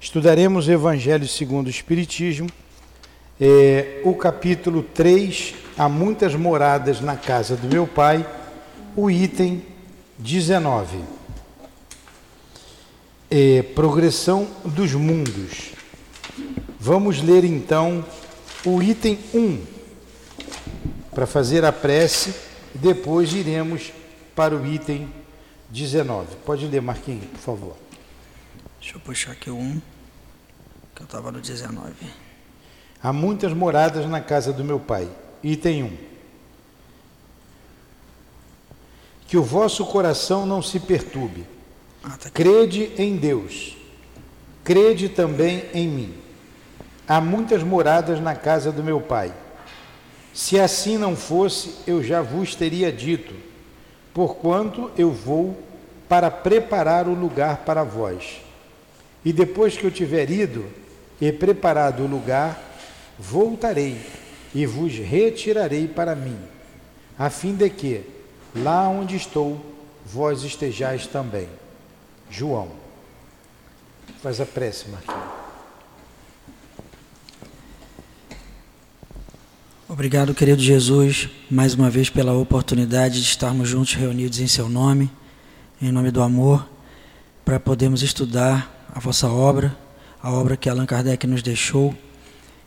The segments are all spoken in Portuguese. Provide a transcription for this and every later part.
Estudaremos o Evangelho segundo o Espiritismo, é, o capítulo 3, Há muitas moradas na casa do meu pai, o item 19. É, progressão dos mundos. Vamos ler então o item 1 para fazer a prece, depois iremos para o item 19. Pode ler, Marquinhos, por favor. Deixa eu puxar aqui o 1, que eu estava no 19. Há muitas moradas na casa do meu pai. Item 1. Que o vosso coração não se perturbe. Ah, tá crede em Deus. Crede também em mim. Há muitas moradas na casa do meu pai. Se assim não fosse, eu já vos teria dito, porquanto eu vou para preparar o lugar para vós. E depois que eu tiver ido e preparado o lugar, voltarei e vos retirarei para mim, a fim de que, lá onde estou, vós estejais também. João. Faz a prece, Marquinhos. Obrigado, querido Jesus, mais uma vez pela oportunidade de estarmos juntos reunidos em Seu nome, em nome do amor, para podermos estudar a vossa obra, a obra que Allan Kardec nos deixou,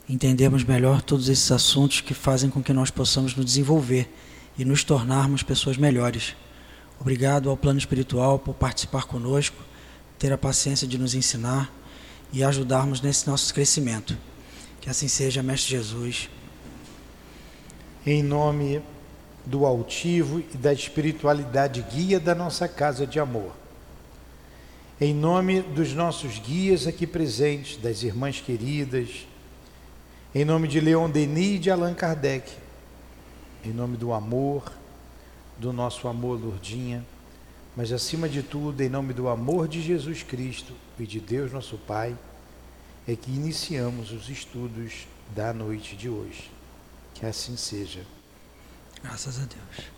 entendermos melhor todos esses assuntos que fazem com que nós possamos nos desenvolver e nos tornarmos pessoas melhores. Obrigado ao plano espiritual por participar conosco, ter a paciência de nos ensinar e ajudarmos nesse nosso crescimento. Que assim seja, Mestre Jesus. Em nome do altivo e da espiritualidade guia da nossa casa de amor em nome dos nossos guias aqui presentes, das irmãs queridas, em nome de Leon Denis e de Allan Kardec, em nome do amor, do nosso amor, Lourdinha, mas acima de tudo, em nome do amor de Jesus Cristo e de Deus nosso Pai, é que iniciamos os estudos da noite de hoje. Que assim seja. Graças a Deus.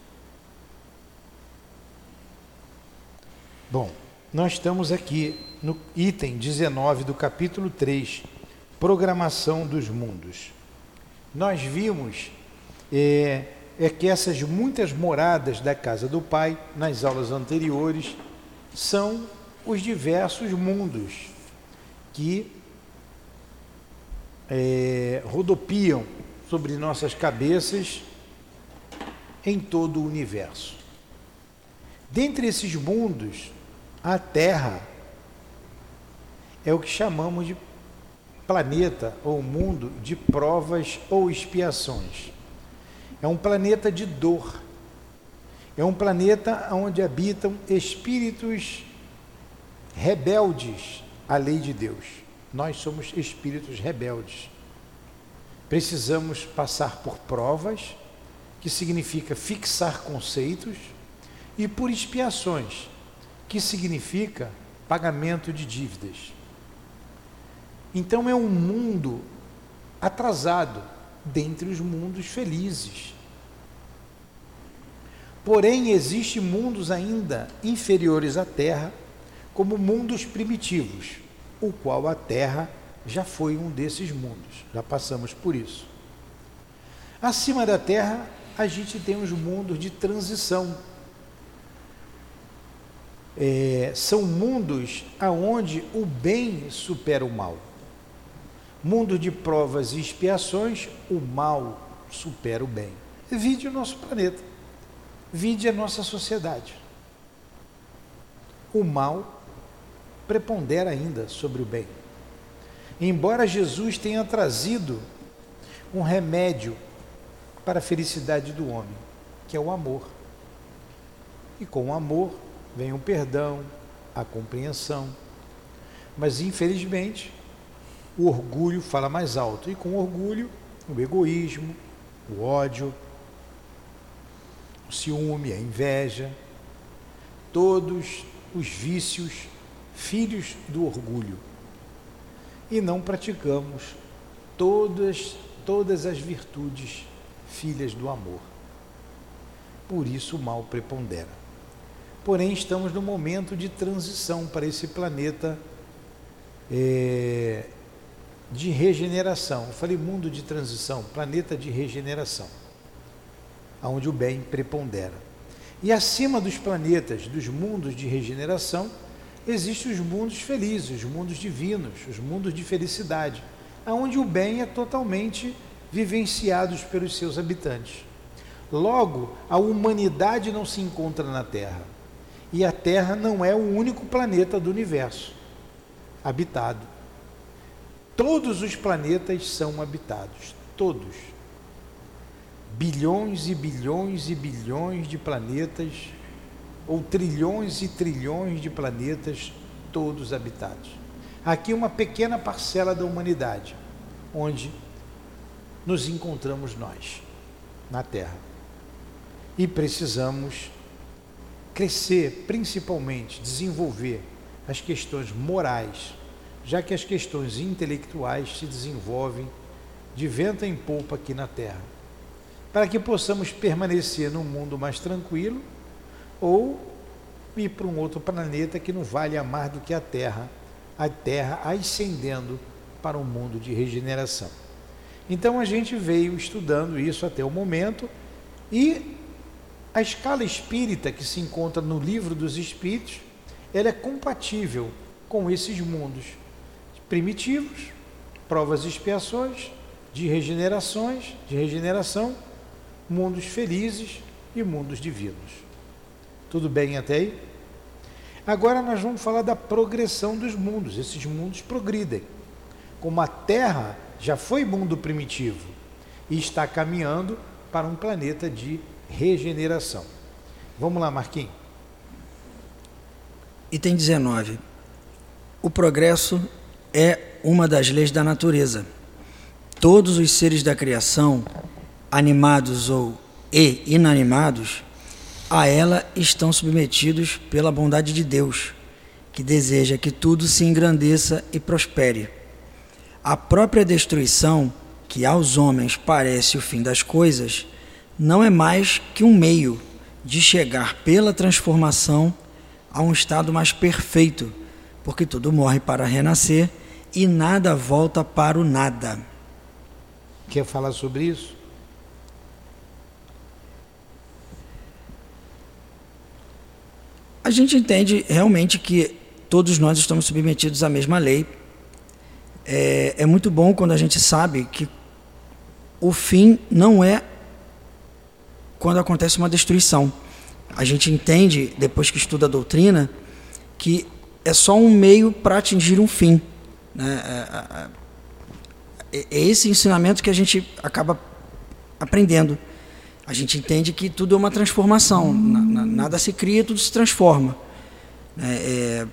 Bom, nós estamos aqui no item 19 do capítulo 3, Programação dos Mundos. Nós vimos é, é que essas muitas moradas da casa do Pai, nas aulas anteriores, são os diversos mundos que é, rodopiam sobre nossas cabeças em todo o universo. Dentre esses mundos, a Terra é o que chamamos de planeta ou mundo de provas ou expiações. É um planeta de dor. É um planeta onde habitam espíritos rebeldes à lei de Deus. Nós somos espíritos rebeldes. Precisamos passar por provas, que significa fixar conceitos, e por expiações, que significa pagamento de dívidas. Então é um mundo atrasado dentre os mundos felizes. Porém, existem mundos ainda inferiores à Terra, como mundos primitivos, o qual a Terra já foi um desses mundos, já passamos por isso. Acima da Terra, a gente tem os mundos de transição, é, são mundos aonde o bem supera o mal. Mundo de provas e expiações, o mal supera o bem. Vide o nosso planeta, vide a nossa sociedade. O mal prepondera ainda sobre o bem. Embora Jesus tenha trazido um remédio para a felicidade do homem, que é o amor. E com o amor vem o perdão, a compreensão. Mas infelizmente, o orgulho fala mais alto, e com o orgulho, o egoísmo, o ódio, o ciúme, a inveja, todos os vícios, filhos do orgulho. E não praticamos todas, todas as virtudes, filhas do amor. Por isso o mal prepondera. Porém, estamos no momento de transição para esse planeta é, de regeneração. Eu falei mundo de transição, planeta de regeneração, onde o bem prepondera. E acima dos planetas, dos mundos de regeneração, existem os mundos felizes, os mundos divinos, os mundos de felicidade, onde o bem é totalmente vivenciado pelos seus habitantes. Logo, a humanidade não se encontra na Terra. E a Terra não é o único planeta do universo habitado. Todos os planetas são habitados, todos. Bilhões e bilhões e bilhões de planetas, ou trilhões e trilhões de planetas, todos habitados. Aqui uma pequena parcela da humanidade, onde nos encontramos nós, na Terra. E precisamos crescer, principalmente, desenvolver as questões morais, já que as questões intelectuais se desenvolvem de vento em polpa aqui na Terra, para que possamos permanecer num mundo mais tranquilo ou ir para um outro planeta que não vale a mais do que a Terra, a Terra ascendendo para um mundo de regeneração. Então a gente veio estudando isso até o momento e a escala espírita que se encontra no livro dos Espíritos, ela é compatível com esses mundos primitivos, provas e expiações, de regenerações, de regeneração, mundos felizes e mundos divinos. Tudo bem até aí? Agora nós vamos falar da progressão dos mundos. Esses mundos progridem. Como a Terra já foi mundo primitivo e está caminhando para um planeta de regeneração. Vamos lá, Marquinhos. Item 19. O progresso é uma das leis da natureza. Todos os seres da criação, animados ou e inanimados, a ela estão submetidos pela bondade de Deus, que deseja que tudo se engrandeça e prospere. A própria destruição, que aos homens parece o fim das coisas, não é mais que um meio de chegar pela transformação a um estado mais perfeito, porque tudo morre para renascer e nada volta para o nada. Quer falar sobre isso? A gente entende realmente que todos nós estamos submetidos à mesma lei. É, é muito bom quando a gente sabe que o fim não é quando acontece uma destruição. A gente entende, depois que estuda a doutrina, que é só um meio para atingir um fim. Né? É, é, é, é esse ensinamento que a gente acaba aprendendo. A gente entende que tudo é uma transformação, nada se cria, tudo se transforma. Né? É,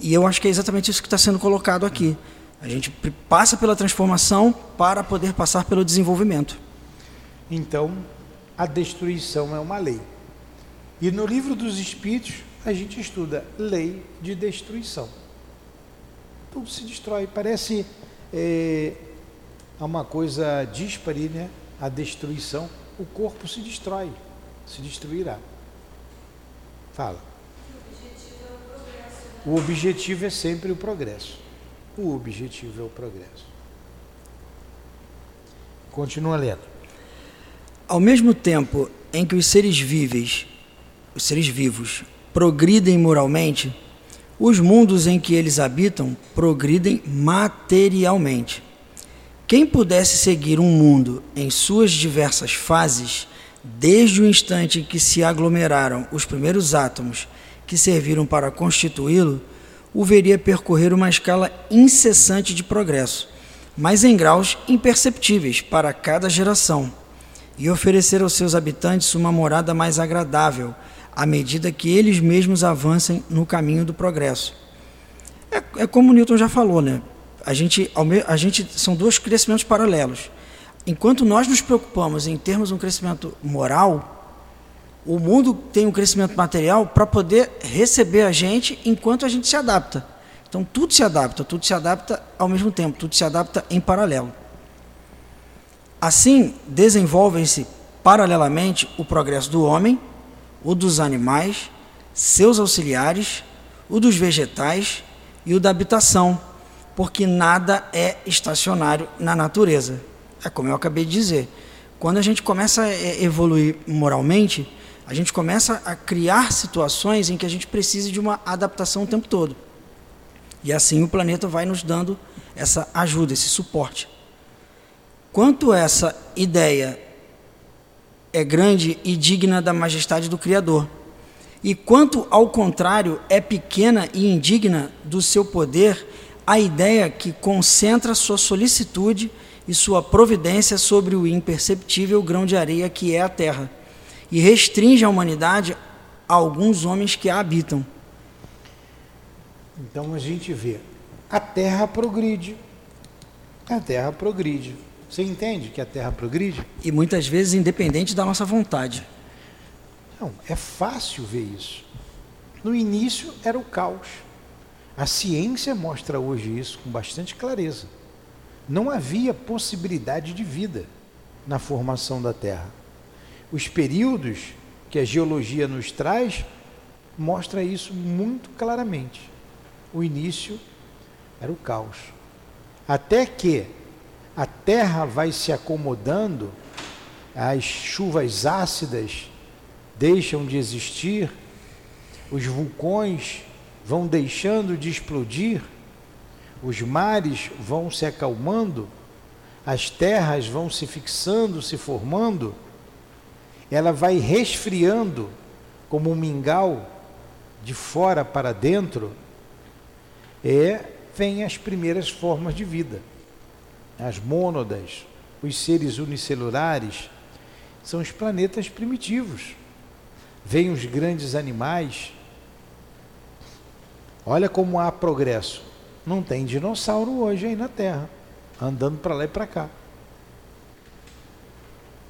e eu acho que é exatamente isso que está sendo colocado aqui. A gente passa pela transformação para poder passar pelo desenvolvimento. Então, a destruição é uma lei. E no livro dos Espíritos, a gente estuda lei de destruição tudo se destrói. Parece é, uma coisa díspare, né? A destruição. O corpo se destrói, se destruirá. Fala. O objetivo é sempre o progresso. O objetivo é o progresso. Continua lendo. Ao mesmo tempo em que os seres víveis, os seres vivos, progridem moralmente, os mundos em que eles habitam progridem materialmente. Quem pudesse seguir um mundo em suas diversas fases, desde o instante em que se aglomeraram os primeiros átomos que serviram para constituí-lo, o veria percorrer uma escala incessante de progresso, mas em graus imperceptíveis para cada geração, e oferecer aos seus habitantes uma morada mais agradável à medida que eles mesmos avancem no caminho do progresso. É, é como Newton já falou, né? A gente, a gente são dois crescimentos paralelos. Enquanto nós nos preocupamos em termos um crescimento moral, o mundo tem um crescimento material para poder receber a gente enquanto a gente se adapta. Então tudo se adapta, tudo se adapta ao mesmo tempo, tudo se adapta em paralelo. Assim, desenvolvem-se paralelamente o progresso do homem o dos animais, seus auxiliares, o dos vegetais e o da habitação, porque nada é estacionário na natureza. É como eu acabei de dizer. Quando a gente começa a evoluir moralmente, a gente começa a criar situações em que a gente precisa de uma adaptação o tempo todo. E assim o planeta vai nos dando essa ajuda, esse suporte. Quanto essa ideia é grande e digna da majestade do Criador, e quanto ao contrário é pequena e indigna do seu poder, a ideia que concentra sua solicitude e sua providência sobre o imperceptível grão de areia que é a terra, e restringe a humanidade a alguns homens que a habitam. Então a gente vê, a terra progride, a terra progride. Você entende que a terra progride? E muitas vezes independente da nossa vontade. Não, é fácil ver isso. No início era o caos. A ciência mostra hoje isso com bastante clareza não havia possibilidade de vida na formação da Terra. Os períodos que a geologia nos traz mostra isso muito claramente. O início era o caos. Até que a Terra vai se acomodando, as chuvas ácidas deixam de existir, os vulcões vão deixando de explodir, os mares vão se acalmando, as terras vão se fixando, se formando, ela vai resfriando como um mingau de fora para dentro, e vem as primeiras formas de vida. As mônadas, os seres unicelulares, são os planetas primitivos. Vêm os grandes animais. Olha como há progresso. Não tem dinossauro hoje aí na Terra, andando para lá e para cá.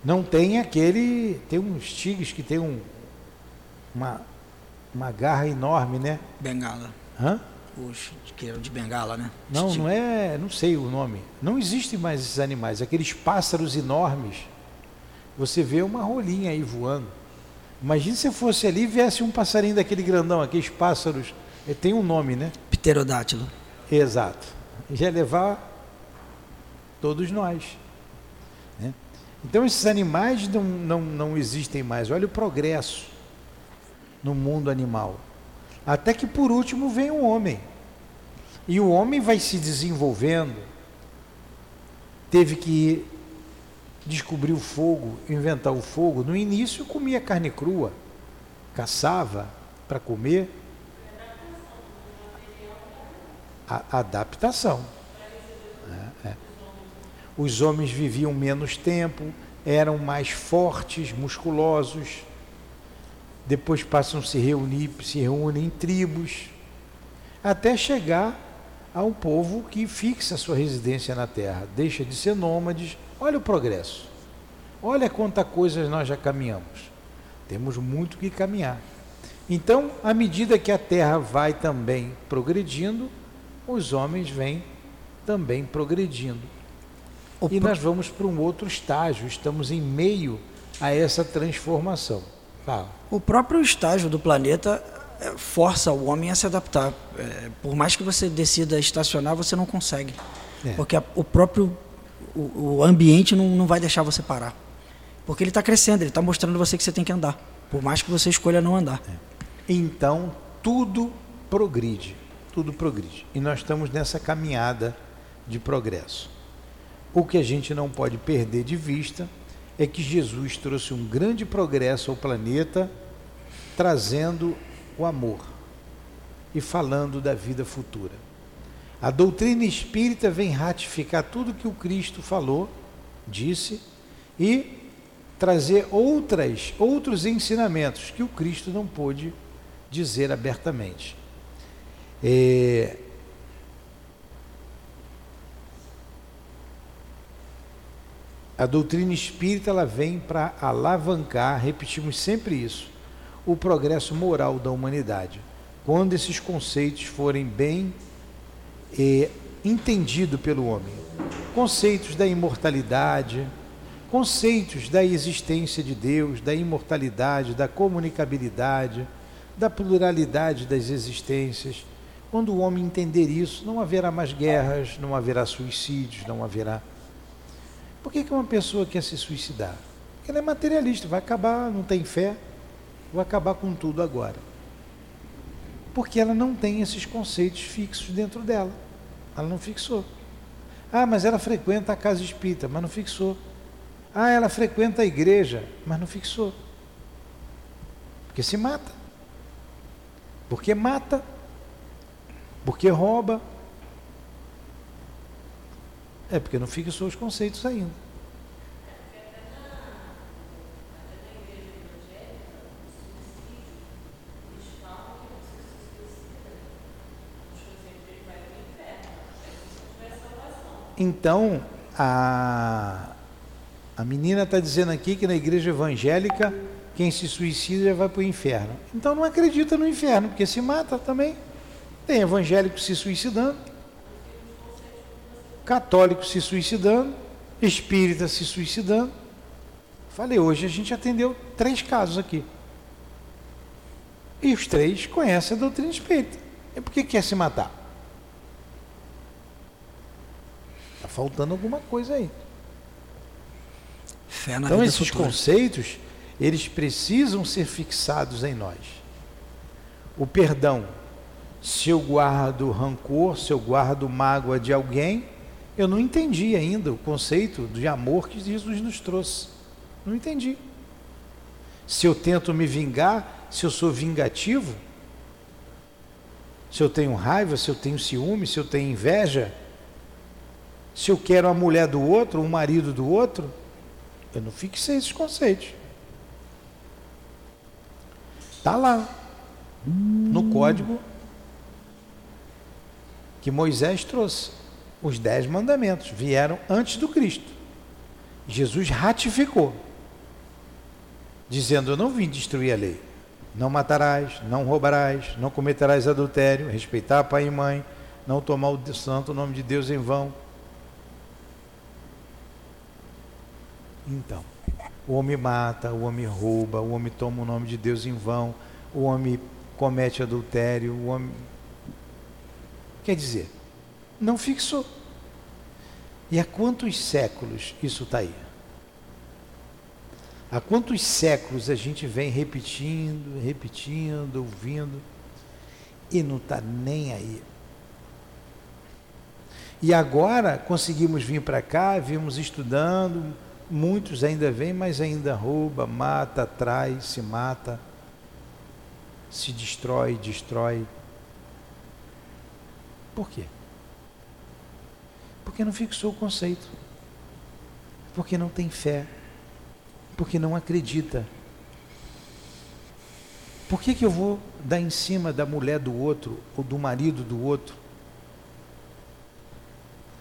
Não tem aquele. Tem uns tigres que tem um, uma, uma garra enorme, né? Bengala. Hã? Os que eram de bengala, né? Não, não é. Não sei o nome. Não existem mais esses animais. Aqueles pássaros enormes. Você vê uma rolinha aí voando. Imagina se fosse ali e viesse um passarinho daquele grandão, aqueles pássaros. Tem um nome, né? Pterodátilo. Exato. Já levar todos nós. Né? Então esses animais não, não, não existem mais. Olha o progresso no mundo animal. Até que por último vem o homem. E o homem vai se desenvolvendo. Teve que descobrir o fogo, inventar o fogo. No início comia carne crua, caçava para comer a adaptação. É, é. Os homens viviam menos tempo, eram mais fortes, musculosos, depois passam a se reunir, se reúnem em tribos, até chegar a um povo que fixa sua residência na terra, deixa de ser nômades. Olha o progresso. Olha quanta coisa nós já caminhamos. Temos muito que caminhar. Então, à medida que a terra vai também progredindo, os homens vêm também progredindo. O e nós vamos para um outro estágio, estamos em meio a essa transformação. Fala. O próprio estágio do planeta é, força o homem a se adaptar. É, por mais que você decida estacionar, você não consegue. É. Porque a, o próprio o, o ambiente não, não vai deixar você parar. Porque ele está crescendo, ele está mostrando você que você tem que andar. Por mais que você escolha não andar. É. Então, tudo progride tudo progride. E nós estamos nessa caminhada de progresso. O que a gente não pode perder de vista é que Jesus trouxe um grande progresso ao planeta, trazendo o amor e falando da vida futura. A doutrina espírita vem ratificar tudo que o Cristo falou, disse e trazer outras outros ensinamentos que o Cristo não pôde dizer abertamente. É, a doutrina espírita ela vem para alavancar, repetimos sempre isso, o progresso moral da humanidade. Quando esses conceitos forem bem é, entendidos pelo homem, conceitos da imortalidade, conceitos da existência de Deus, da imortalidade, da comunicabilidade, da pluralidade das existências, Quando o homem entender isso, não haverá mais guerras, não haverá suicídios, não haverá. Por que, que uma pessoa quer se suicidar? Porque ela é materialista, vai acabar, não tem fé, vou acabar com tudo agora. Porque ela não tem esses conceitos fixos dentro dela. Ela não fixou. Ah, mas ela frequenta a casa espírita, mas não fixou. Ah, ela frequenta a igreja, mas não fixou. Porque se mata. Porque mata. Porque rouba. É porque não fixou os conceitos ainda. Então, a, a menina está dizendo aqui que na igreja evangélica quem se suicida vai para o inferno. Então não acredita no inferno, porque se mata também. Tem evangélico se suicidando, católico se suicidando, espírita se suicidando. Falei, hoje a gente atendeu três casos aqui. E os três conhecem a doutrina espírita. E por que quer se matar? Está faltando alguma coisa aí. então esses futura. conceitos eles precisam ser fixados em nós. O perdão, se eu guardo rancor, se eu guardo mágoa de alguém, eu não entendi ainda o conceito de amor que Jesus nos trouxe. Não entendi. Se eu tento me vingar, se eu sou vingativo, se eu tenho raiva, se eu tenho ciúme, se eu tenho inveja, se eu quero a mulher do outro, o marido do outro, eu não fixei esses conceitos. Está lá, no código que Moisés trouxe. Os dez mandamentos vieram antes do Cristo. Jesus ratificou, dizendo: Eu não vim destruir a lei. Não matarás, não roubarás, não cometerás adultério, respeitar pai e mãe, não tomar o santo nome de Deus em vão. Então, o homem mata, o homem rouba, o homem toma o nome de Deus em vão, o homem comete adultério, o homem. Quer dizer, não fixou. E há quantos séculos isso está aí? Há quantos séculos a gente vem repetindo, repetindo, ouvindo, e não está nem aí. E agora conseguimos vir para cá, vimos estudando, Muitos ainda vêm, mas ainda rouba, mata, trai, se mata, se destrói, destrói. Por quê? Porque não fixou o conceito. Porque não tem fé. Porque não acredita. Por que, que eu vou dar em cima da mulher do outro ou do marido do outro?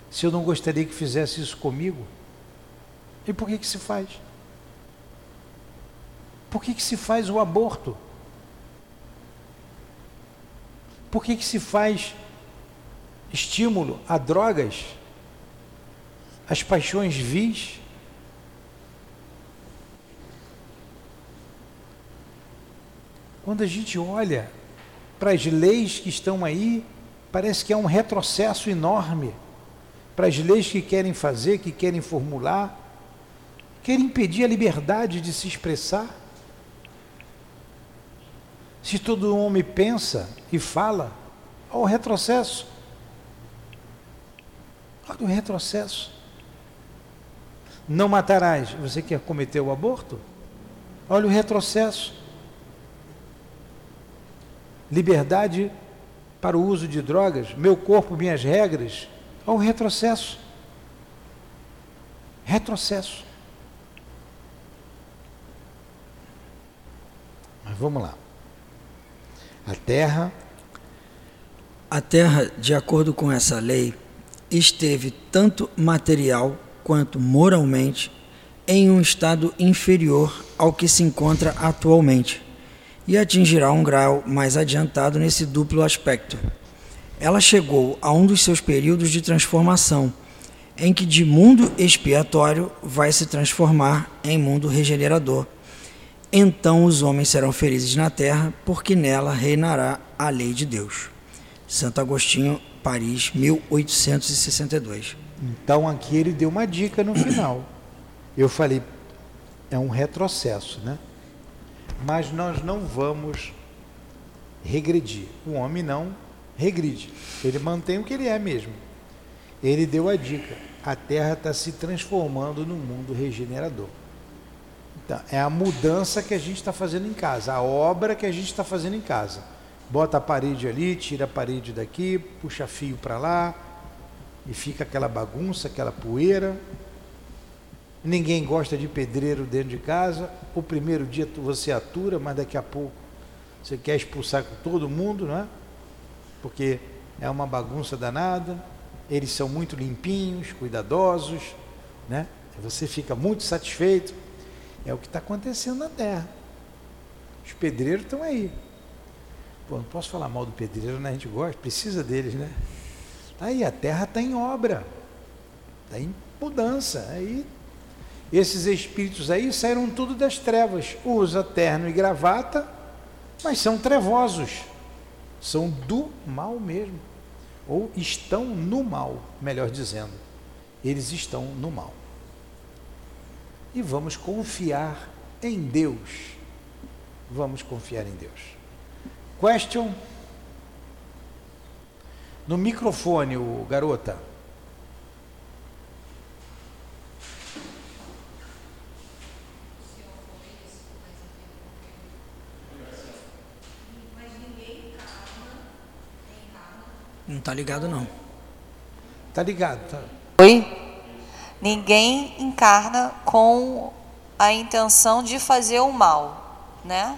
Se eu não gostaria que fizesse isso comigo? E por que, que se faz? Por que, que se faz o aborto? Por que, que se faz estímulo a drogas, as paixões vis? Quando a gente olha para as leis que estão aí, parece que é um retrocesso enorme para as leis que querem fazer, que querem formular quer impedir a liberdade de se expressar? Se todo homem pensa e fala, olha o retrocesso. Olha o retrocesso. Não matarás. Você quer cometer o aborto? Olha o retrocesso. Liberdade para o uso de drogas, meu corpo, minhas regras. Olha o retrocesso. Retrocesso. Vamos lá. A terra. A terra, de acordo com essa lei, esteve tanto material quanto moralmente em um estado inferior ao que se encontra atualmente e atingirá um grau mais adiantado nesse duplo aspecto. Ela chegou a um dos seus períodos de transformação, em que de mundo expiatório vai se transformar em mundo regenerador então os homens serão felizes na terra, porque nela reinará a lei de Deus. Santo Agostinho, Paris, 1862. Então aqui ele deu uma dica no final. Eu falei, é um retrocesso, né? Mas nós não vamos regredir. O homem não regride. Ele mantém o que ele é mesmo. Ele deu a dica. A Terra está se transformando num mundo regenerador. Então, é a mudança que a gente está fazendo em casa, a obra que a gente está fazendo em casa. Bota a parede ali, tira a parede daqui, puxa fio para lá, e fica aquela bagunça, aquela poeira. Ninguém gosta de pedreiro dentro de casa. O primeiro dia você atura, mas daqui a pouco você quer expulsar todo mundo, não é? Porque é uma bagunça danada. Eles são muito limpinhos, cuidadosos, né? Você fica muito satisfeito. É o que está acontecendo na terra. Os pedreiros estão aí. Pô, não posso falar mal do pedreiro, né? A gente gosta, precisa deles, né? Tá aí, a terra está em obra, está em mudança. Aí, esses espíritos aí saíram tudo das trevas. Usa terno e gravata, mas são trevosos. São do mal mesmo. Ou estão no mal, melhor dizendo. Eles estão no mal e vamos confiar em Deus. Vamos confiar em Deus. Question? No microfone, o garota. Não está ligado não. Tá ligado, tá. Oi? Ninguém encarna com a intenção de fazer o mal, né?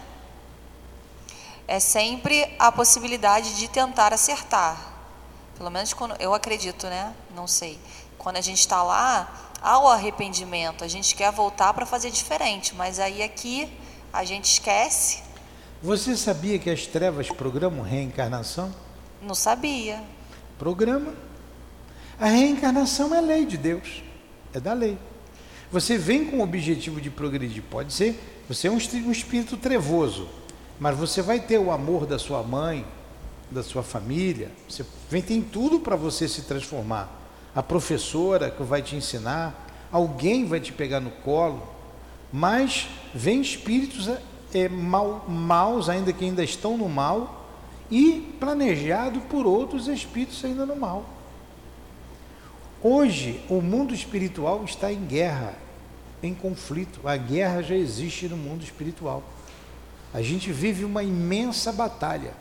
É sempre a possibilidade de tentar acertar. Pelo menos quando eu acredito, né? Não sei. Quando a gente está lá, há o arrependimento, a gente quer voltar para fazer diferente, mas aí aqui a gente esquece. Você sabia que as trevas programam reencarnação? Não sabia. Programa. A reencarnação é lei de Deus é da lei. Você vem com o objetivo de progredir, pode ser, você é um, um espírito trevoso, mas você vai ter o amor da sua mãe, da sua família, você vem, tem tudo para você se transformar. A professora que vai te ensinar, alguém vai te pegar no colo, mas vem espíritos é, mal, maus, ainda que ainda estão no mal, e planejado por outros espíritos ainda no mal. Hoje, o mundo espiritual está em guerra, em conflito. A guerra já existe no mundo espiritual. A gente vive uma imensa batalha.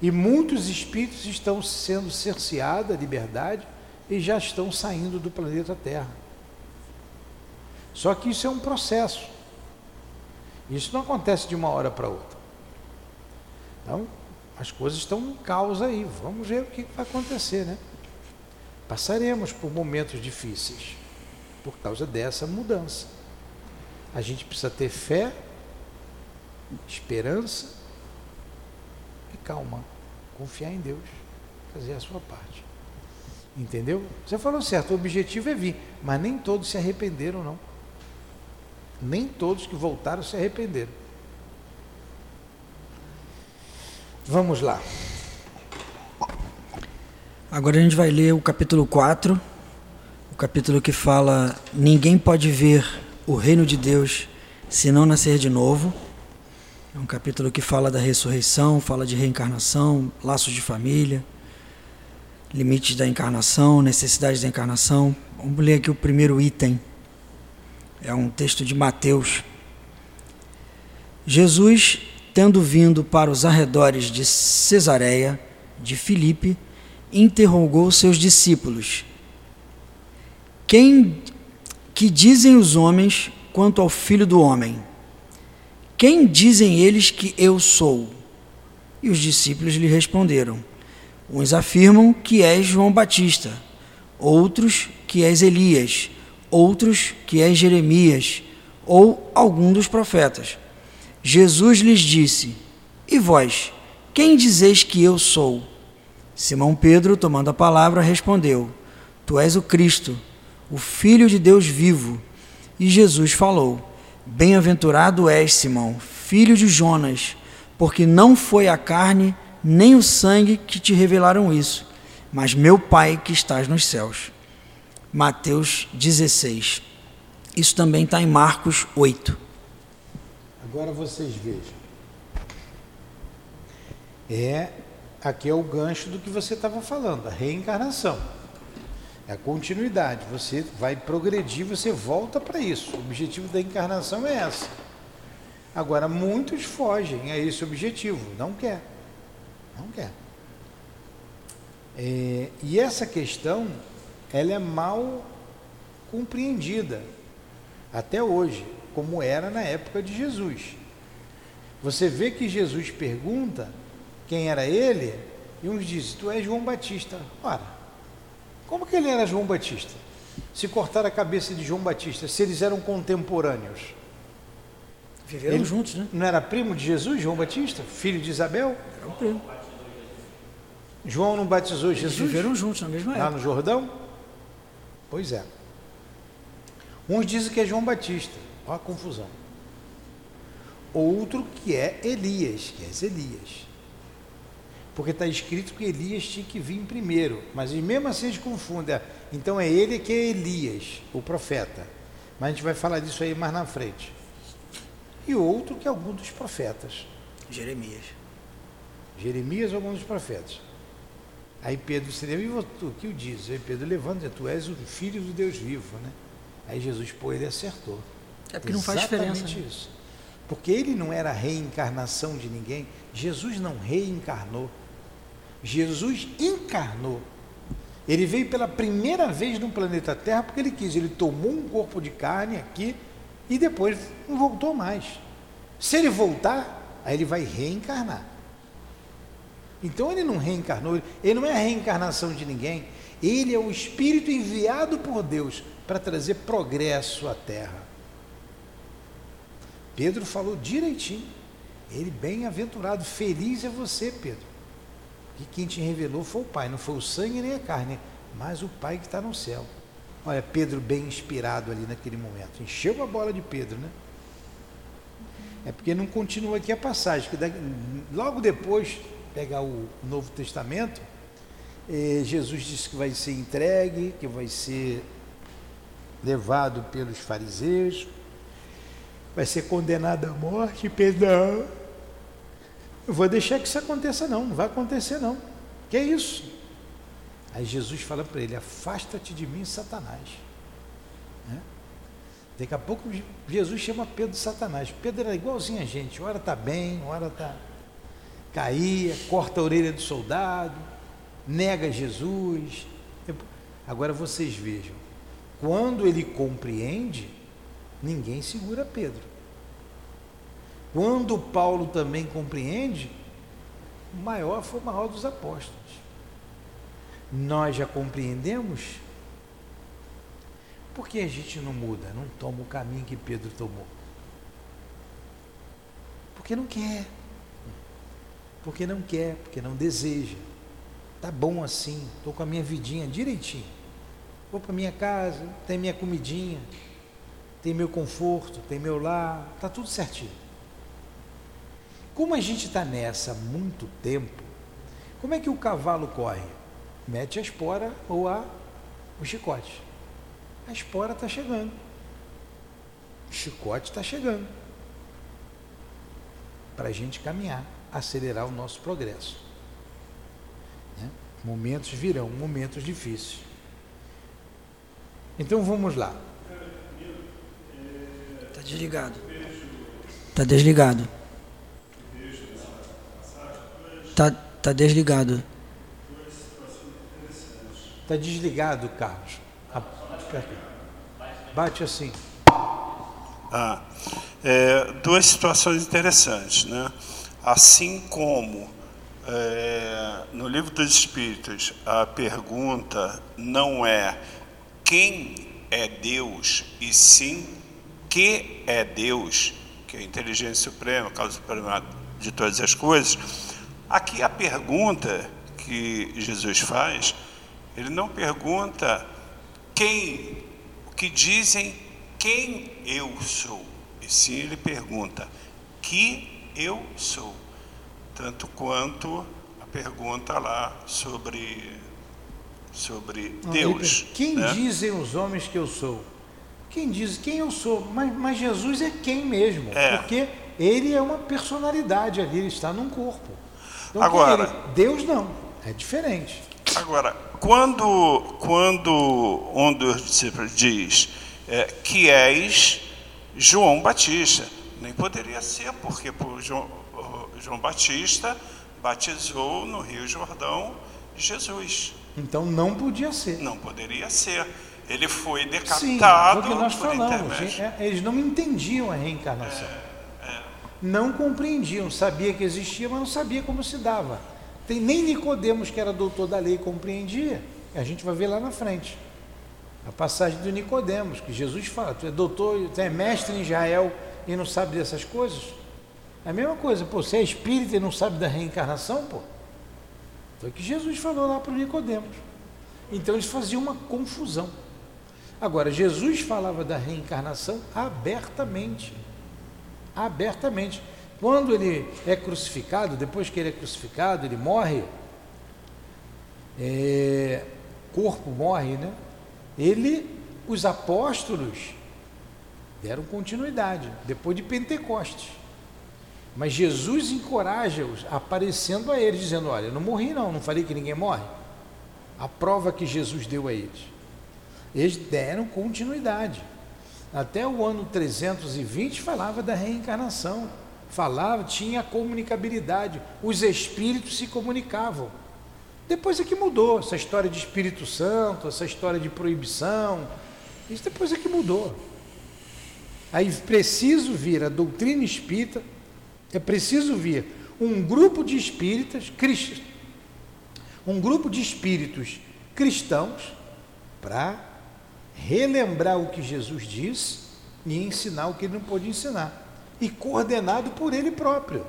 E muitos espíritos estão sendo cerceados a liberdade e já estão saindo do planeta Terra. Só que isso é um processo. Isso não acontece de uma hora para outra. Então, as coisas estão em causa aí. Vamos ver o que vai acontecer, né? Passaremos por momentos difíceis por causa dessa mudança. A gente precisa ter fé, esperança e calma. Confiar em Deus, fazer a sua parte. Entendeu? Você falou certo, o objetivo é vir, mas nem todos se arrependeram, não. Nem todos que voltaram se arrependeram. Vamos lá. Agora a gente vai ler o capítulo 4, o capítulo que fala: Ninguém pode ver o reino de Deus se não nascer de novo. É um capítulo que fala da ressurreição, fala de reencarnação, laços de família, limites da encarnação, necessidades da encarnação. Vamos ler aqui o primeiro item. É um texto de Mateus. Jesus, tendo vindo para os arredores de Cesareia, de Filipe, interrogou seus discípulos: Quem que dizem os homens quanto ao filho do homem? Quem dizem eles que eu sou? E os discípulos lhe responderam: Uns afirmam que és João Batista, outros que és Elias, outros que és Jeremias, ou algum dos profetas. Jesus lhes disse: E vós, quem dizeis que eu sou? Simão Pedro, tomando a palavra, respondeu: Tu és o Cristo, o Filho de Deus vivo. E Jesus falou: Bem-aventurado és, Simão, filho de Jonas, porque não foi a carne nem o sangue que te revelaram isso, mas meu Pai que estás nos céus. Mateus 16. Isso também está em Marcos 8. Agora vocês vejam. É, aqui é o gancho do que você estava falando, a reencarnação. É a continuidade. Você vai progredir, você volta para isso. O objetivo da encarnação é essa. Agora, muitos fogem a esse objetivo, não quer. Não quer. É, e essa questão, ela é mal compreendida até hoje, como era na época de Jesus. Você vê que Jesus pergunta quem era ele, e uns dizem, tu és João Batista. Ora, como que ele era João Batista? Se cortar a cabeça de João Batista, se eles eram contemporâneos. Viveram ele juntos, né? Não era primo de Jesus, João Batista? Filho de Isabel? Era o primo. João não batizou Eles Jesus? viveram juntos na mesma Lá época. no Jordão? Pois é. Uns dizem que é João Batista. Olha a confusão. Outro que é Elias, que é Elias. Porque está escrito que Elias tinha que vir primeiro. Mas mesmo assim eles confundem. Então é ele que é Elias, o profeta. Mas a gente vai falar disso aí mais na frente. E outro que é algum dos profetas. Jeremias. Jeremias ou algum dos profetas. Aí Pedro se lembra, e o que o diz? Aí Pedro levanta, tu és o filho do Deus vivo, né? Aí Jesus, pô, ele acertou. É porque não faz diferença. Exatamente né? isso. Porque ele não era a reencarnação de ninguém. Jesus não reencarnou. Jesus encarnou. Ele veio pela primeira vez no planeta Terra porque ele quis. Ele tomou um corpo de carne aqui e depois não voltou mais. Se ele voltar, aí ele vai reencarnar. Então ele não reencarnou, ele não é a reencarnação de ninguém. Ele é o espírito enviado por Deus para trazer progresso à terra. Pedro falou direitinho. Ele bem-aventurado, feliz é você, Pedro. Que quem te revelou foi o Pai, não foi o sangue nem a carne, mas o Pai que está no céu. Olha, Pedro bem inspirado ali naquele momento. Encheu a bola de Pedro, né? É porque não continua aqui a passagem, que logo depois, pegar o Novo Testamento, eh, Jesus disse que vai ser entregue, que vai ser levado pelos fariseus, vai ser condenado à morte, Pedro, não, eu vou deixar que isso aconteça não, não vai acontecer não. Que é isso? Aí Jesus fala para ele, afasta-te de mim, Satanás. Né? Daqui a pouco Jesus chama Pedro de Satanás. Pedro era igualzinho a gente, hora está bem, hora está. Caía, corta a orelha do soldado, nega Jesus. Agora vocês vejam, quando ele compreende, ninguém segura Pedro. Quando Paulo também compreende, maior foi o maior dos apóstolos. Nós já compreendemos por que a gente não muda, não toma o caminho que Pedro tomou? Porque não quer. Porque não quer, porque não deseja. Tá bom assim, estou com a minha vidinha direitinho. Vou para minha casa, tem minha comidinha, tem meu conforto, tem meu lar, tá tudo certinho. Como a gente está nessa há muito tempo, como é que o cavalo corre? Mete a espora ou a, o chicote. A espora está chegando. O chicote está chegando. Para a gente caminhar, acelerar o nosso progresso. Né? Momentos virão, momentos difíceis. Então vamos lá. Está desligado. Está desligado. Está tá desligado. Está desligado, Carlos. Ah. Bate assim. Ah, é, duas situações interessantes, né? Assim como é, no livro dos Espíritos a pergunta não é quem é Deus e sim que é Deus, que é a inteligência suprema, causa suprema de todas as coisas. Aqui a pergunta que Jesus faz, ele não pergunta quem, o que dizem quem eu sou. E sim ele pergunta que eu sou. Tanto quanto pergunta lá sobre, sobre Deus. Quem né? dizem os homens que eu sou? Quem diz quem eu sou? Mas, mas Jesus é quem mesmo? É. Porque ele é uma personalidade ali, ele está num corpo. Então, Agora- ele? Deus não, é diferente. Agora, quando, quando um dos discípulos diz é, que és João Batista, nem poderia ser, porque pô, João, João Batista batizou no Rio Jordão Jesus. Então não podia ser. Não poderia ser. Ele foi Sim, decapitado porque nós por falamos, intermédio. é, eles não entendiam a reencarnação. É, Não compreendiam, sabia que existia, mas não sabia como se dava. Tem, nem Nicodemos, que era doutor da lei, compreendia. A gente vai ver lá na frente. A passagem do Nicodemos, que Jesus fala, tu é doutor, tu é mestre em Israel e não sabe dessas coisas. É a mesma coisa, pô, você é espírita e não sabe da reencarnação, pô. Foi o que Jesus falou lá para o Nicodemos. Então eles faziam uma confusão. Agora, Jesus falava da reencarnação abertamente. Abertamente. Quando ele é crucificado, depois que ele é crucificado, ele morre, é, corpo morre, né? Ele, os apóstolos deram continuidade, depois de Pentecostes. Mas Jesus encoraja-os, aparecendo a eles, dizendo: Olha, eu não morri, não, não falei que ninguém morre. A prova que Jesus deu a eles. Eles deram continuidade. Até o ano 320 falava da reencarnação. Falava, tinha comunicabilidade. Os espíritos se comunicavam. Depois é que mudou essa história de Espírito Santo, essa história de proibição. Isso depois é que mudou. Aí preciso vir a doutrina espírita, é preciso vir um grupo de espíritas, um grupo de espíritos cristãos para relembrar o que Jesus disse e ensinar o que ele não pôde ensinar. E coordenado por ele próprio.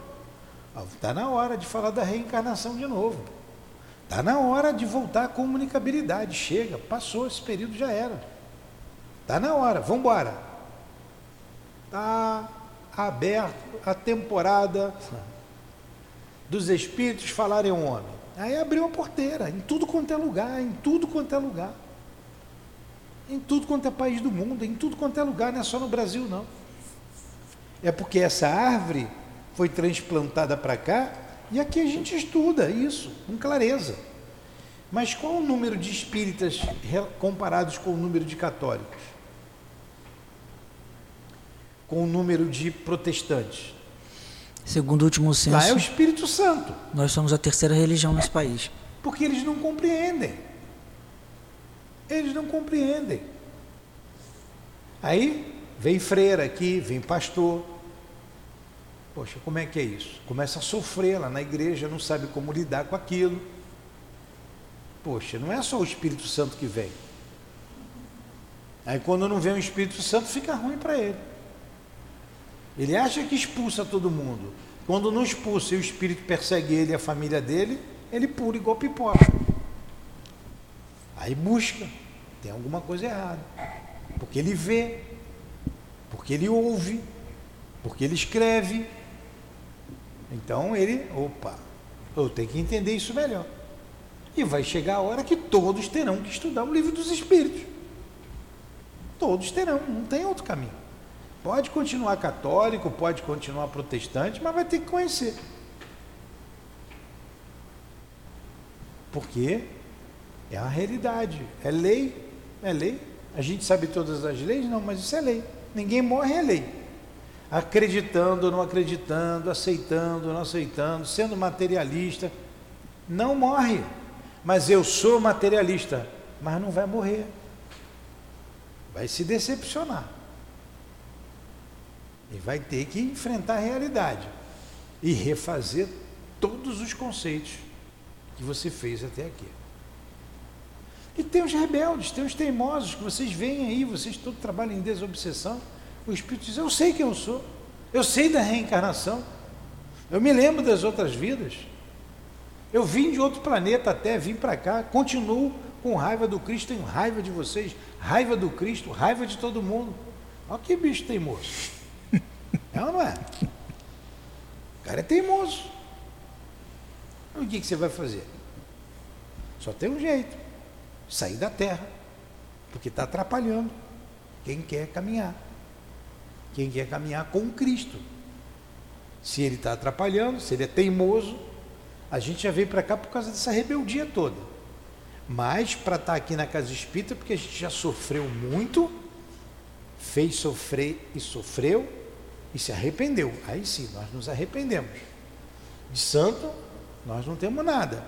Está na hora de falar da reencarnação de novo. Está na hora de voltar à comunicabilidade. Chega, passou, esse período já era. Está na hora, vamos embora. Está aberto a temporada dos espíritos falarem ao homem. Aí abriu a porteira, em tudo quanto é lugar, em tudo quanto é lugar. Em tudo quanto é país do mundo, em tudo quanto é lugar, não é só no Brasil, não. É porque essa árvore foi transplantada para cá e aqui a gente estuda isso com clareza. Mas qual o número de espíritas comparados com o número de católicos? Com o número de protestantes? Segundo o último censo, Lá é o Espírito Santo, nós somos a terceira religião nesse país. porque eles não compreendem. Eles não compreendem. Aí vem freira aqui, vem pastor. Poxa, como é que é isso? Começa a sofrer lá na igreja, não sabe como lidar com aquilo. Poxa, não é só o Espírito Santo que vem. Aí quando não vem o Espírito Santo, fica ruim para ele. Ele acha que expulsa todo mundo. Quando não expulsa e o Espírito persegue ele e a família dele, ele pula igual pipoca. Aí busca, tem alguma coisa errada. Porque ele vê, porque ele ouve, porque ele escreve. Então ele, opa, eu tenho que entender isso melhor. E vai chegar a hora que todos terão que estudar o livro dos Espíritos. Todos terão, não tem outro caminho. Pode continuar católico, pode continuar protestante, mas vai ter que conhecer. Porque é a realidade, é lei, é lei. A gente sabe todas as leis? Não, mas isso é lei. Ninguém morre, é lei. Acreditando, não acreditando, aceitando, não aceitando, sendo materialista, não morre. Mas eu sou materialista, mas não vai morrer. Vai se decepcionar. E vai ter que enfrentar a realidade e refazer todos os conceitos que você fez até aqui. E tem os rebeldes, tem os teimosos que vocês veem aí, vocês todos trabalham em desobsessão. O Espírito diz: Eu sei quem eu sou, eu sei da reencarnação, eu me lembro das outras vidas. Eu vim de outro planeta até, vim para cá, continuo com raiva do Cristo, tenho raiva de vocês, raiva do Cristo, raiva de todo mundo. Olha que bicho teimoso. É ou não é? O cara é teimoso. o que, que você vai fazer? Só tem um jeito: sair da terra, porque está atrapalhando quem quer caminhar. Quem quer caminhar com Cristo. Se ele está atrapalhando, se ele é teimoso, a gente já veio para cá por causa dessa rebeldia toda. Mas para estar tá aqui na casa espírita, porque a gente já sofreu muito, fez sofrer e sofreu e se arrependeu. Aí sim, nós nos arrependemos. De santo, nós não temos nada.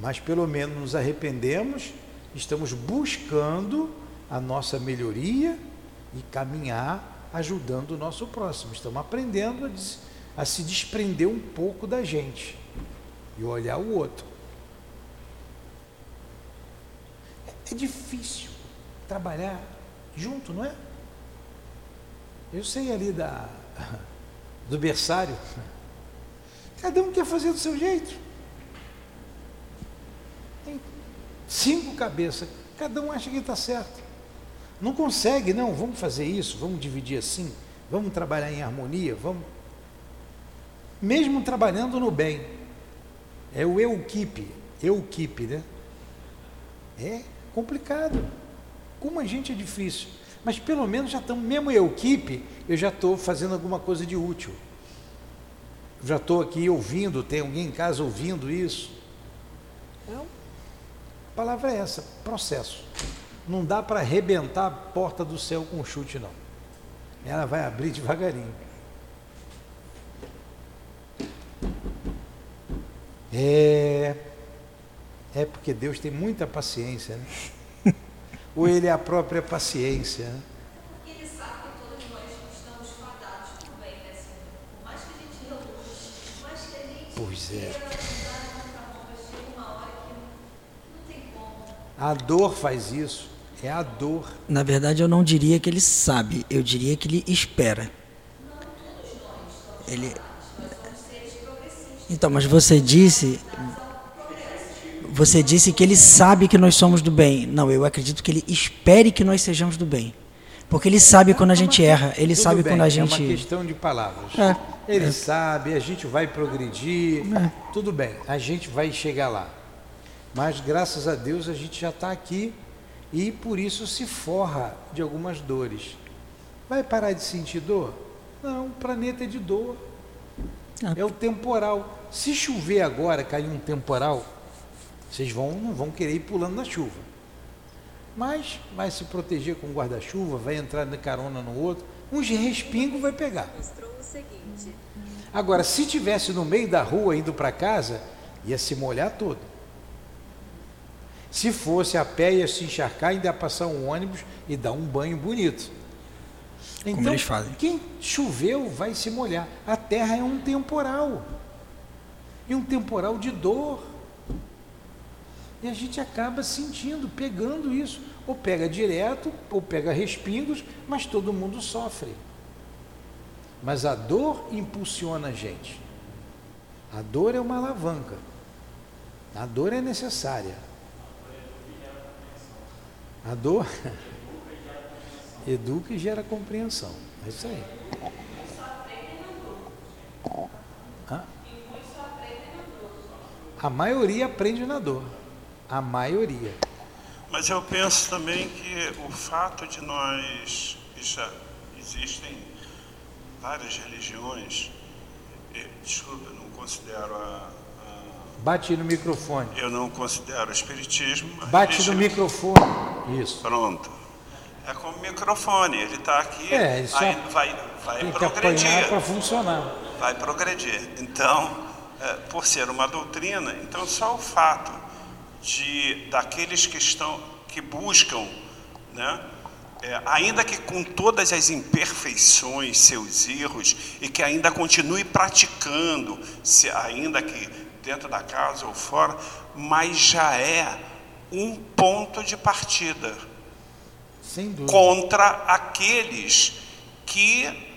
Mas pelo menos nos arrependemos, estamos buscando a nossa melhoria e caminhar ajudando o nosso próximo. Estamos aprendendo a, a se desprender um pouco da gente e olhar o outro. É difícil trabalhar junto, não é? Eu sei ali da, do berçário. Cada um quer fazer do seu jeito. Tem cinco cabeças, cada um acha que está certo. Não consegue, não, vamos fazer isso, vamos dividir assim, vamos trabalhar em harmonia, vamos. Mesmo trabalhando no bem. É o eu-keep, eu-keep, né? É complicado. Como a gente é difícil. Mas pelo menos já estamos, mesmo eu, equipe, eu já estou fazendo alguma coisa de útil. Já estou aqui ouvindo, tem alguém em casa ouvindo isso. Então, a palavra é essa, processo. Não dá para arrebentar a porta do céu com chute, não. Ela vai abrir devagarinho. É, é porque Deus tem muita paciência, né? ou ele é a própria paciência? Né? Ele sabe que todos nós estamos fadados também, né, Por mais que a gente relute, por mais que a gente pois é. uma hora que não tem como. A dor faz isso. É a dor. Na verdade, eu não diria que ele sabe, eu diria que ele espera. Ele. Então, mas você disse você disse que ele sabe que nós somos do bem. Não, eu acredito que ele espere que nós sejamos do bem. Porque ele sabe quando a gente erra, ele Tudo sabe bem, quando a gente. É uma questão de palavras. É, ele é. sabe, a gente vai progredir. É. Tudo bem, a gente vai chegar lá. Mas graças a Deus a gente já está aqui e por isso se forra de algumas dores. Vai parar de sentir dor? Não, o planeta é de dor. Ah. É o temporal. Se chover agora, cair um temporal, vocês vão, não vão querer ir pulando na chuva. Mas vai se proteger com guarda-chuva, vai entrar de carona no outro, uns respingos vai pegar. Agora, se tivesse no meio da rua indo para casa, ia se molhar todo. Se fosse a pé, ia se encharcar, ainda ia passar um ônibus e dar um banho bonito. Então, eles fazem. quem choveu vai se molhar. A terra é um temporal. E um temporal de dor. E a gente acaba sentindo, pegando isso. Ou pega direto, ou pega respingos, mas todo mundo sofre. Mas a dor impulsiona a gente. A dor é uma alavanca. A dor é necessária. A dor educa e gera compreensão. É isso aí. Hã? A maioria aprende na dor. A maioria. Mas eu penso também que o fato de nós já existem várias religiões, desculpa, eu não considero a, a, Bate no microfone. Eu não considero o espiritismo. Bate religião. no microfone. Isso. Pronto. É como o microfone, ele está aqui, É, ele só aí vai, vai Tem progredir. para funcionar. vai progredir. Então, é, por ser uma doutrina, então só o fato de daqueles que estão que buscam, né, é, ainda que com todas as imperfeições, seus erros, e que ainda continue praticando, se, ainda que dentro da casa ou fora, mas já é um ponto de partida contra aqueles que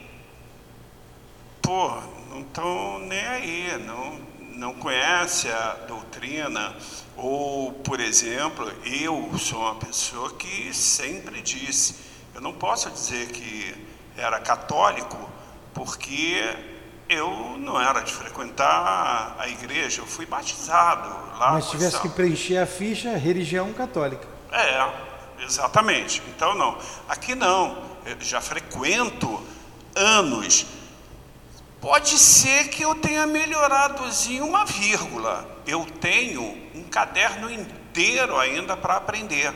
pô, não estão nem aí, não, não conhece a doutrina, ou, por exemplo, eu sou uma pessoa que sempre disse, eu não posso dizer que era católico, porque eu não era de frequentar a igreja, eu fui batizado lá. Mas tivesse que preencher a ficha, religião católica. É, exatamente. Então não. Aqui não. Eu já frequento anos. Pode ser que eu tenha melhoradozinho uma vírgula. Eu tenho um caderno inteiro ainda para aprender.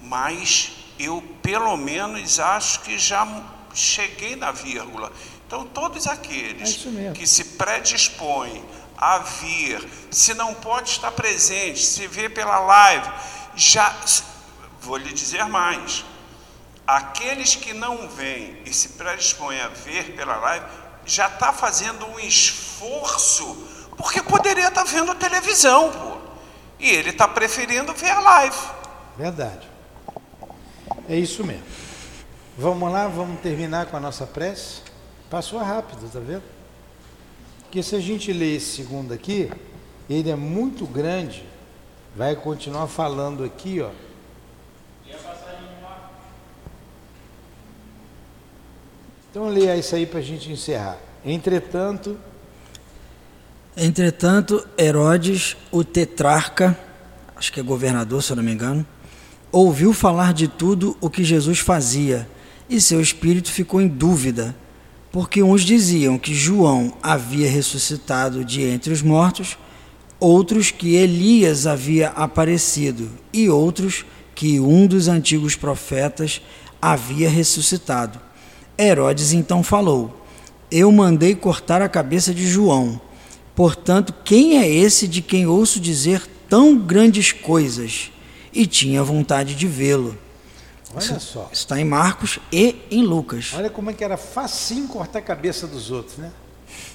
Mas eu pelo menos acho que já cheguei na vírgula. Então todos aqueles é que se predispõem a vir, se não pode estar presente, se vê pela live, já vou lhe dizer mais. Aqueles que não vêm e se predispõem a ver pela live, já está fazendo um esforço, porque poderia estar tá vendo televisão, pô. E ele está preferindo ver a live. Verdade. É isso mesmo. Vamos lá, vamos terminar com a nossa prece. Passou rápido, tá vendo? Porque se a gente ler esse segundo aqui, ele é muito grande, vai continuar falando aqui, ó. Então leia isso aí para a gente encerrar. Entretanto. Entretanto, Herodes, o tetrarca, acho que é governador, se eu não me engano, ouviu falar de tudo o que Jesus fazia, e seu espírito ficou em dúvida, porque uns diziam que João havia ressuscitado de entre os mortos, outros que Elias havia aparecido, e outros que um dos antigos profetas havia ressuscitado. Herodes então falou: Eu mandei cortar a cabeça de João. Portanto, quem é esse de quem ouço dizer tão grandes coisas? E tinha vontade de vê-lo. Olha só. Está em Marcos e em Lucas. Olha como é que era facinho cortar a cabeça dos outros, né?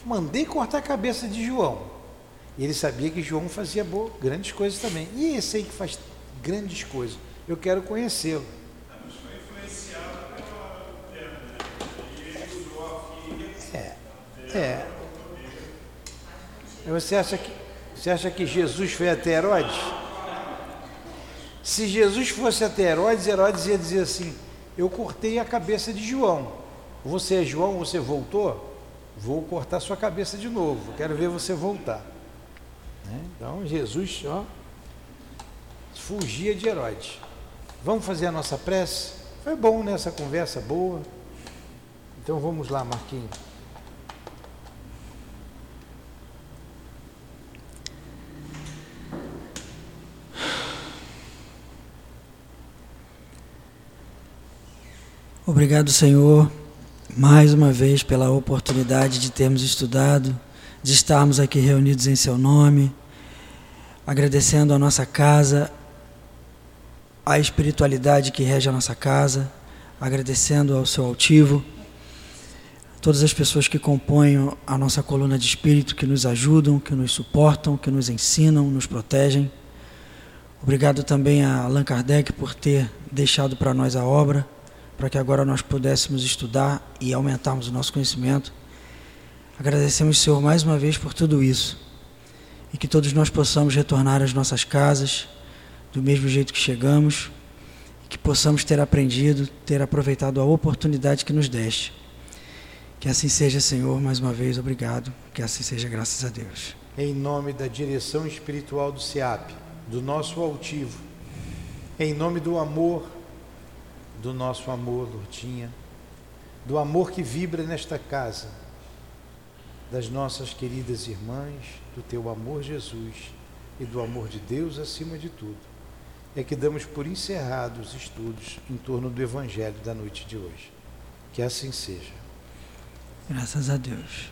Mandei cortar a cabeça de João. E ele sabia que João fazia boas, grandes coisas também. E esse aí que faz grandes coisas, eu quero conhecê-lo. É. Você acha que, você acha que Jesus foi até Herodes? Se Jesus fosse até Herodes, Herodes ia dizer assim: Eu cortei a cabeça de João. Você é João, você voltou? Vou cortar sua cabeça de novo. Quero ver você voltar. Né? Então Jesus ó, fugia de Herodes. Vamos fazer a nossa prece? Foi bom nessa né, conversa boa. Então vamos lá, Marquinhos. Obrigado, Senhor, mais uma vez pela oportunidade de termos estudado, de estarmos aqui reunidos em Seu nome, agradecendo a nossa casa, a espiritualidade que rege a nossa casa, agradecendo ao Seu altivo, todas as pessoas que compõem a nossa coluna de espírito, que nos ajudam, que nos suportam, que nos ensinam, nos protegem. Obrigado também a Allan Kardec por ter deixado para nós a obra para que agora nós pudéssemos estudar e aumentarmos o nosso conhecimento. Agradecemos, Senhor, mais uma vez por tudo isso e que todos nós possamos retornar às nossas casas do mesmo jeito que chegamos e que possamos ter aprendido, ter aproveitado a oportunidade que nos deste. Que assim seja, Senhor, mais uma vez, obrigado. Que assim seja, graças a Deus. Em nome da direção espiritual do SEAP, do nosso altivo, em nome do amor do nosso amor, Lourdinha, do amor que vibra nesta casa, das nossas queridas irmãs, do teu amor, Jesus, e do amor de Deus acima de tudo, é que damos por encerrados os estudos em torno do Evangelho da noite de hoje. Que assim seja. Graças a Deus.